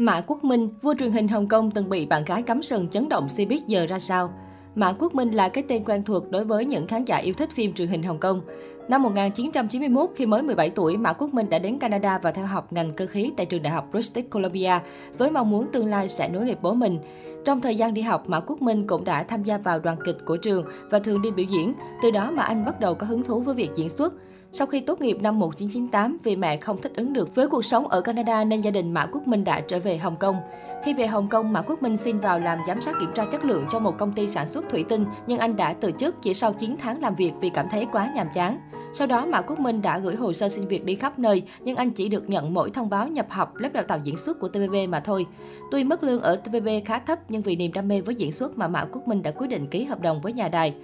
Mã Quốc Minh, vua truyền hình Hồng Kông từng bị bạn gái cắm sừng chấn động si biết giờ ra sao? Mã Quốc Minh là cái tên quen thuộc đối với những khán giả yêu thích phim truyền hình Hồng Kông. Năm 1991, khi mới 17 tuổi, Mã Quốc Minh đã đến Canada và theo học ngành cơ khí tại trường đại học British Columbia với mong muốn tương lai sẽ nối nghiệp bố mình. Trong thời gian đi học, Mã Quốc Minh cũng đã tham gia vào đoàn kịch của trường và thường đi biểu diễn. Từ đó mà anh bắt đầu có hứng thú với việc diễn xuất. Sau khi tốt nghiệp năm 1998, vì mẹ không thích ứng được với cuộc sống ở Canada nên gia đình Mã Quốc Minh đã trở về Hồng Kông. Khi về Hồng Kông, Mã Quốc Minh xin vào làm giám sát kiểm tra chất lượng cho một công ty sản xuất thủy tinh, nhưng anh đã từ chức chỉ sau 9 tháng làm việc vì cảm thấy quá nhàm chán. Sau đó, Mã Quốc Minh đã gửi hồ sơ xin việc đi khắp nơi, nhưng anh chỉ được nhận mỗi thông báo nhập học lớp đào tạo diễn xuất của TVB mà thôi. Tuy mức lương ở TVB khá thấp, nhưng vì niềm đam mê với diễn xuất mà Mã Quốc Minh đã quyết định ký hợp đồng với nhà đài.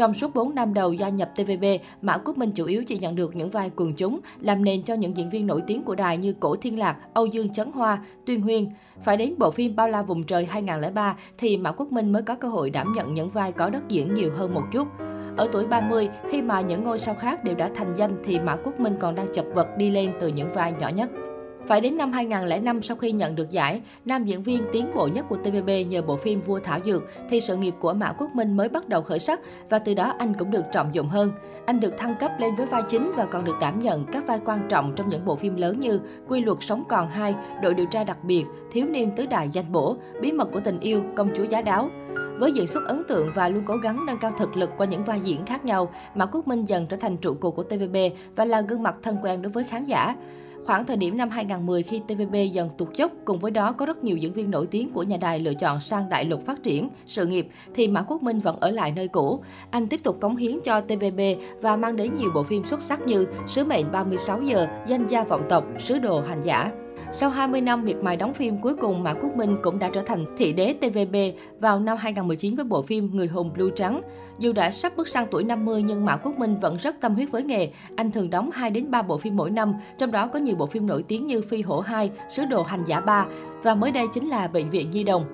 Trong suốt 4 năm đầu gia nhập TVB, Mã Quốc Minh chủ yếu chỉ nhận được những vai quần chúng, làm nền cho những diễn viên nổi tiếng của đài như Cổ Thiên Lạc, Âu Dương Chấn Hoa, Tuyên Huyên. Phải đến bộ phim Bao la vùng trời 2003 thì Mã Quốc Minh mới có cơ hội đảm nhận những vai có đất diễn nhiều hơn một chút. Ở tuổi 30, khi mà những ngôi sao khác đều đã thành danh thì Mã Quốc Minh còn đang chật vật đi lên từ những vai nhỏ nhất. Phải đến năm 2005 sau khi nhận được giải, nam diễn viên tiến bộ nhất của TVB nhờ bộ phim Vua Thảo Dược thì sự nghiệp của Mã Quốc Minh mới bắt đầu khởi sắc và từ đó anh cũng được trọng dụng hơn. Anh được thăng cấp lên với vai chính và còn được đảm nhận các vai quan trọng trong những bộ phim lớn như Quy luật sống còn 2, Đội điều tra đặc biệt, Thiếu niên tứ đại danh bổ, Bí mật của tình yêu, Công chúa giá đáo. Với diễn xuất ấn tượng và luôn cố gắng nâng cao thực lực qua những vai diễn khác nhau, Mã Quốc Minh dần trở thành trụ cột của TVB và là gương mặt thân quen đối với khán giả. Khoảng thời điểm năm 2010 khi TVB dần tụt dốc, cùng với đó có rất nhiều diễn viên nổi tiếng của nhà đài lựa chọn sang đại lục phát triển sự nghiệp, thì Mã Quốc Minh vẫn ở lại nơi cũ. Anh tiếp tục cống hiến cho TVB và mang đến nhiều bộ phim xuất sắc như Sứ mệnh 36 giờ, Danh gia vọng tộc, Sứ đồ hành giả. Sau 20 năm miệt mài đóng phim, cuối cùng Mã Quốc Minh cũng đã trở thành thị đế TVB vào năm 2019 với bộ phim Người hùng blue trắng. Dù đã sắp bước sang tuổi 50 nhưng Mã Quốc Minh vẫn rất tâm huyết với nghề. Anh thường đóng 2 đến 3 bộ phim mỗi năm, trong đó có nhiều bộ phim nổi tiếng như Phi hổ 2, Sứ đồ hành giả 3 và mới đây chính là Bệnh viện Nhi đồng.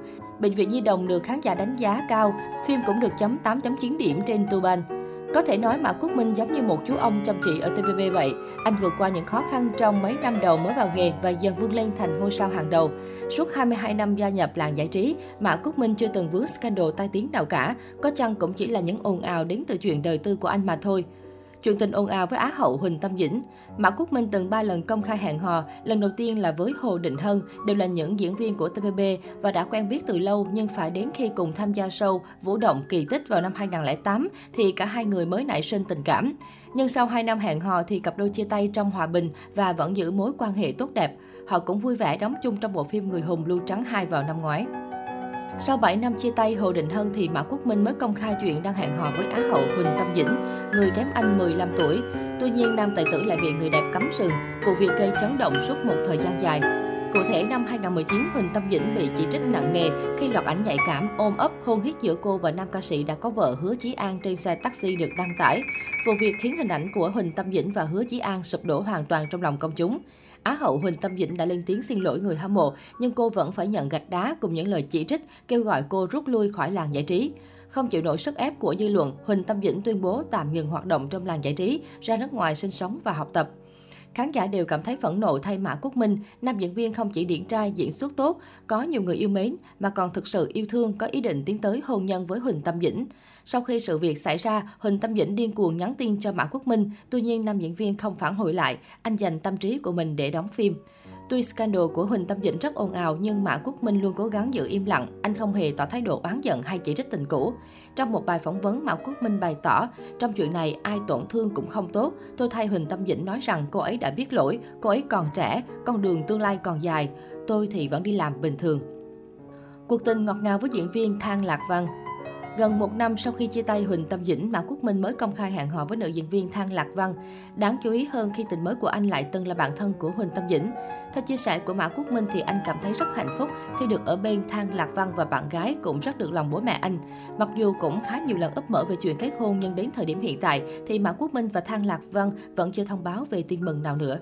Bệnh viện Nhi đồng được khán giả đánh giá cao, phim cũng được chấm 8.9 điểm trên Tuban. Có thể nói Mã Quốc Minh giống như một chú ông chăm chỉ ở TVB vậy. Anh vượt qua những khó khăn trong mấy năm đầu mới vào nghề và dần vươn lên thành ngôi sao hàng đầu. Suốt 22 năm gia nhập làng giải trí, Mã Quốc Minh chưa từng vướng scandal tai tiếng nào cả. Có chăng cũng chỉ là những ồn ào đến từ chuyện đời tư của anh mà thôi. Chuyện tình ồn ào với Á hậu Huỳnh Tâm Dĩnh. Mã Quốc Minh từng ba lần công khai hẹn hò, lần đầu tiên là với Hồ Định Hân, đều là những diễn viên của TVB và đã quen biết từ lâu nhưng phải đến khi cùng tham gia show Vũ động kỳ tích vào năm 2008 thì cả hai người mới nảy sinh tình cảm. Nhưng sau 2 năm hẹn hò thì cặp đôi chia tay trong hòa bình và vẫn giữ mối quan hệ tốt đẹp. Họ cũng vui vẻ đóng chung trong bộ phim Người hùng lưu trắng 2 vào năm ngoái. Sau 7 năm chia tay Hồ Định Hân thì Mã Quốc Minh mới công khai chuyện đang hẹn hò với Á hậu Huỳnh Tâm Dĩnh, người kém anh 15 tuổi. Tuy nhiên, nam tài tử lại bị người đẹp cắm sừng, vụ việc gây chấn động suốt một thời gian dài. Cụ thể, năm 2019, Huỳnh Tâm Dĩnh bị chỉ trích nặng nề khi loạt ảnh nhạy cảm ôm ấp hôn hít giữa cô và nam ca sĩ đã có vợ Hứa Chí An trên xe taxi được đăng tải. Vụ việc khiến hình ảnh của Huỳnh Tâm Dĩnh và Hứa Chí An sụp đổ hoàn toàn trong lòng công chúng. Á hậu Huỳnh Tâm Dĩnh đã lên tiếng xin lỗi người hâm mộ, nhưng cô vẫn phải nhận gạch đá cùng những lời chỉ trích, kêu gọi cô rút lui khỏi làng giải trí. Không chịu nổi sức ép của dư luận, Huỳnh Tâm Dĩnh tuyên bố tạm ngừng hoạt động trong làng giải trí, ra nước ngoài sinh sống và học tập. Khán giả đều cảm thấy phẫn nộ thay Mã Quốc Minh, nam diễn viên không chỉ điển trai, diễn xuất tốt, có nhiều người yêu mến, mà còn thực sự yêu thương, có ý định tiến tới hôn nhân với Huỳnh Tâm Dĩnh. Sau khi sự việc xảy ra, Huỳnh Tâm Dĩnh điên cuồng nhắn tin cho Mã Quốc Minh, tuy nhiên nam diễn viên không phản hồi lại, anh dành tâm trí của mình để đóng phim. Tuy scandal của Huỳnh Tâm Dĩnh rất ồn ào nhưng Mã Quốc Minh luôn cố gắng giữ im lặng, anh không hề tỏ thái độ oán giận hay chỉ trích tình cũ. Trong một bài phỏng vấn, Mã Quốc Minh bày tỏ, trong chuyện này ai tổn thương cũng không tốt. Tôi thay Huỳnh Tâm Dĩnh nói rằng cô ấy đã biết lỗi, cô ấy còn trẻ, con đường tương lai còn dài. Tôi thì vẫn đi làm bình thường. Cuộc tình ngọt ngào với diễn viên Thang Lạc Văn Gần một năm sau khi chia tay Huỳnh Tâm Dĩnh, Mã Quốc Minh mới công khai hẹn hò với nữ diễn viên Thang Lạc Văn. Đáng chú ý hơn khi tình mới của anh lại từng là bạn thân của Huỳnh Tâm Dĩnh. Theo chia sẻ của Mã Quốc Minh thì anh cảm thấy rất hạnh phúc khi được ở bên Thang Lạc Văn và bạn gái cũng rất được lòng bố mẹ anh. Mặc dù cũng khá nhiều lần ấp mở về chuyện kết hôn nhưng đến thời điểm hiện tại thì Mã Quốc Minh và Thang Lạc Văn vẫn chưa thông báo về tin mừng nào nữa.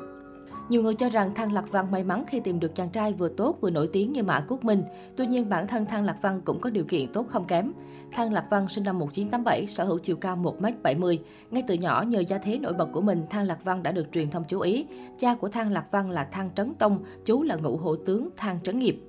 Nhiều người cho rằng Thang Lạc Văn may mắn khi tìm được chàng trai vừa tốt vừa nổi tiếng như Mã Quốc Minh. Tuy nhiên, bản thân Thang Lạc Văn cũng có điều kiện tốt không kém. Thang Lạc Văn sinh năm 1987, sở hữu chiều cao 1m70. Ngay từ nhỏ, nhờ gia thế nổi bật của mình, Thang Lạc Văn đã được truyền thông chú ý. Cha của Thang Lạc Văn là Thang Trấn Tông, chú là ngũ hộ tướng Thang Trấn Nghiệp.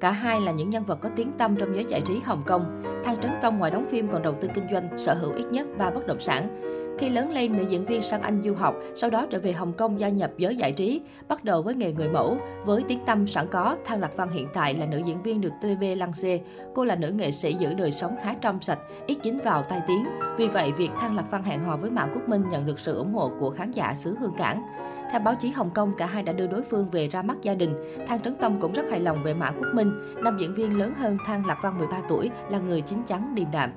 Cả hai là những nhân vật có tiếng tăm trong giới giải trí Hồng Kông. Thang Trấn Tông ngoài đóng phim còn đầu tư kinh doanh, sở hữu ít nhất 3 bất động sản. Khi lớn lên, nữ diễn viên sang Anh du học, sau đó trở về Hồng Kông gia nhập giới giải trí, bắt đầu với nghề người mẫu. Với tiếng tâm sẵn có, Thang Lạc Văn hiện tại là nữ diễn viên được TVB lăng xê. Cô là nữ nghệ sĩ giữ đời sống khá trong sạch, ít dính vào tai tiếng. Vì vậy, việc Thang Lạc Văn hẹn hò với Mã Quốc Minh nhận được sự ủng hộ của khán giả xứ Hương Cảng. Theo báo chí Hồng Kông, cả hai đã đưa đối phương về ra mắt gia đình. Thang Trấn Tông cũng rất hài lòng về Mã Quốc Minh. Nam diễn viên lớn hơn Thang Lạc Văn 13 tuổi là người chín chắn điềm đạm.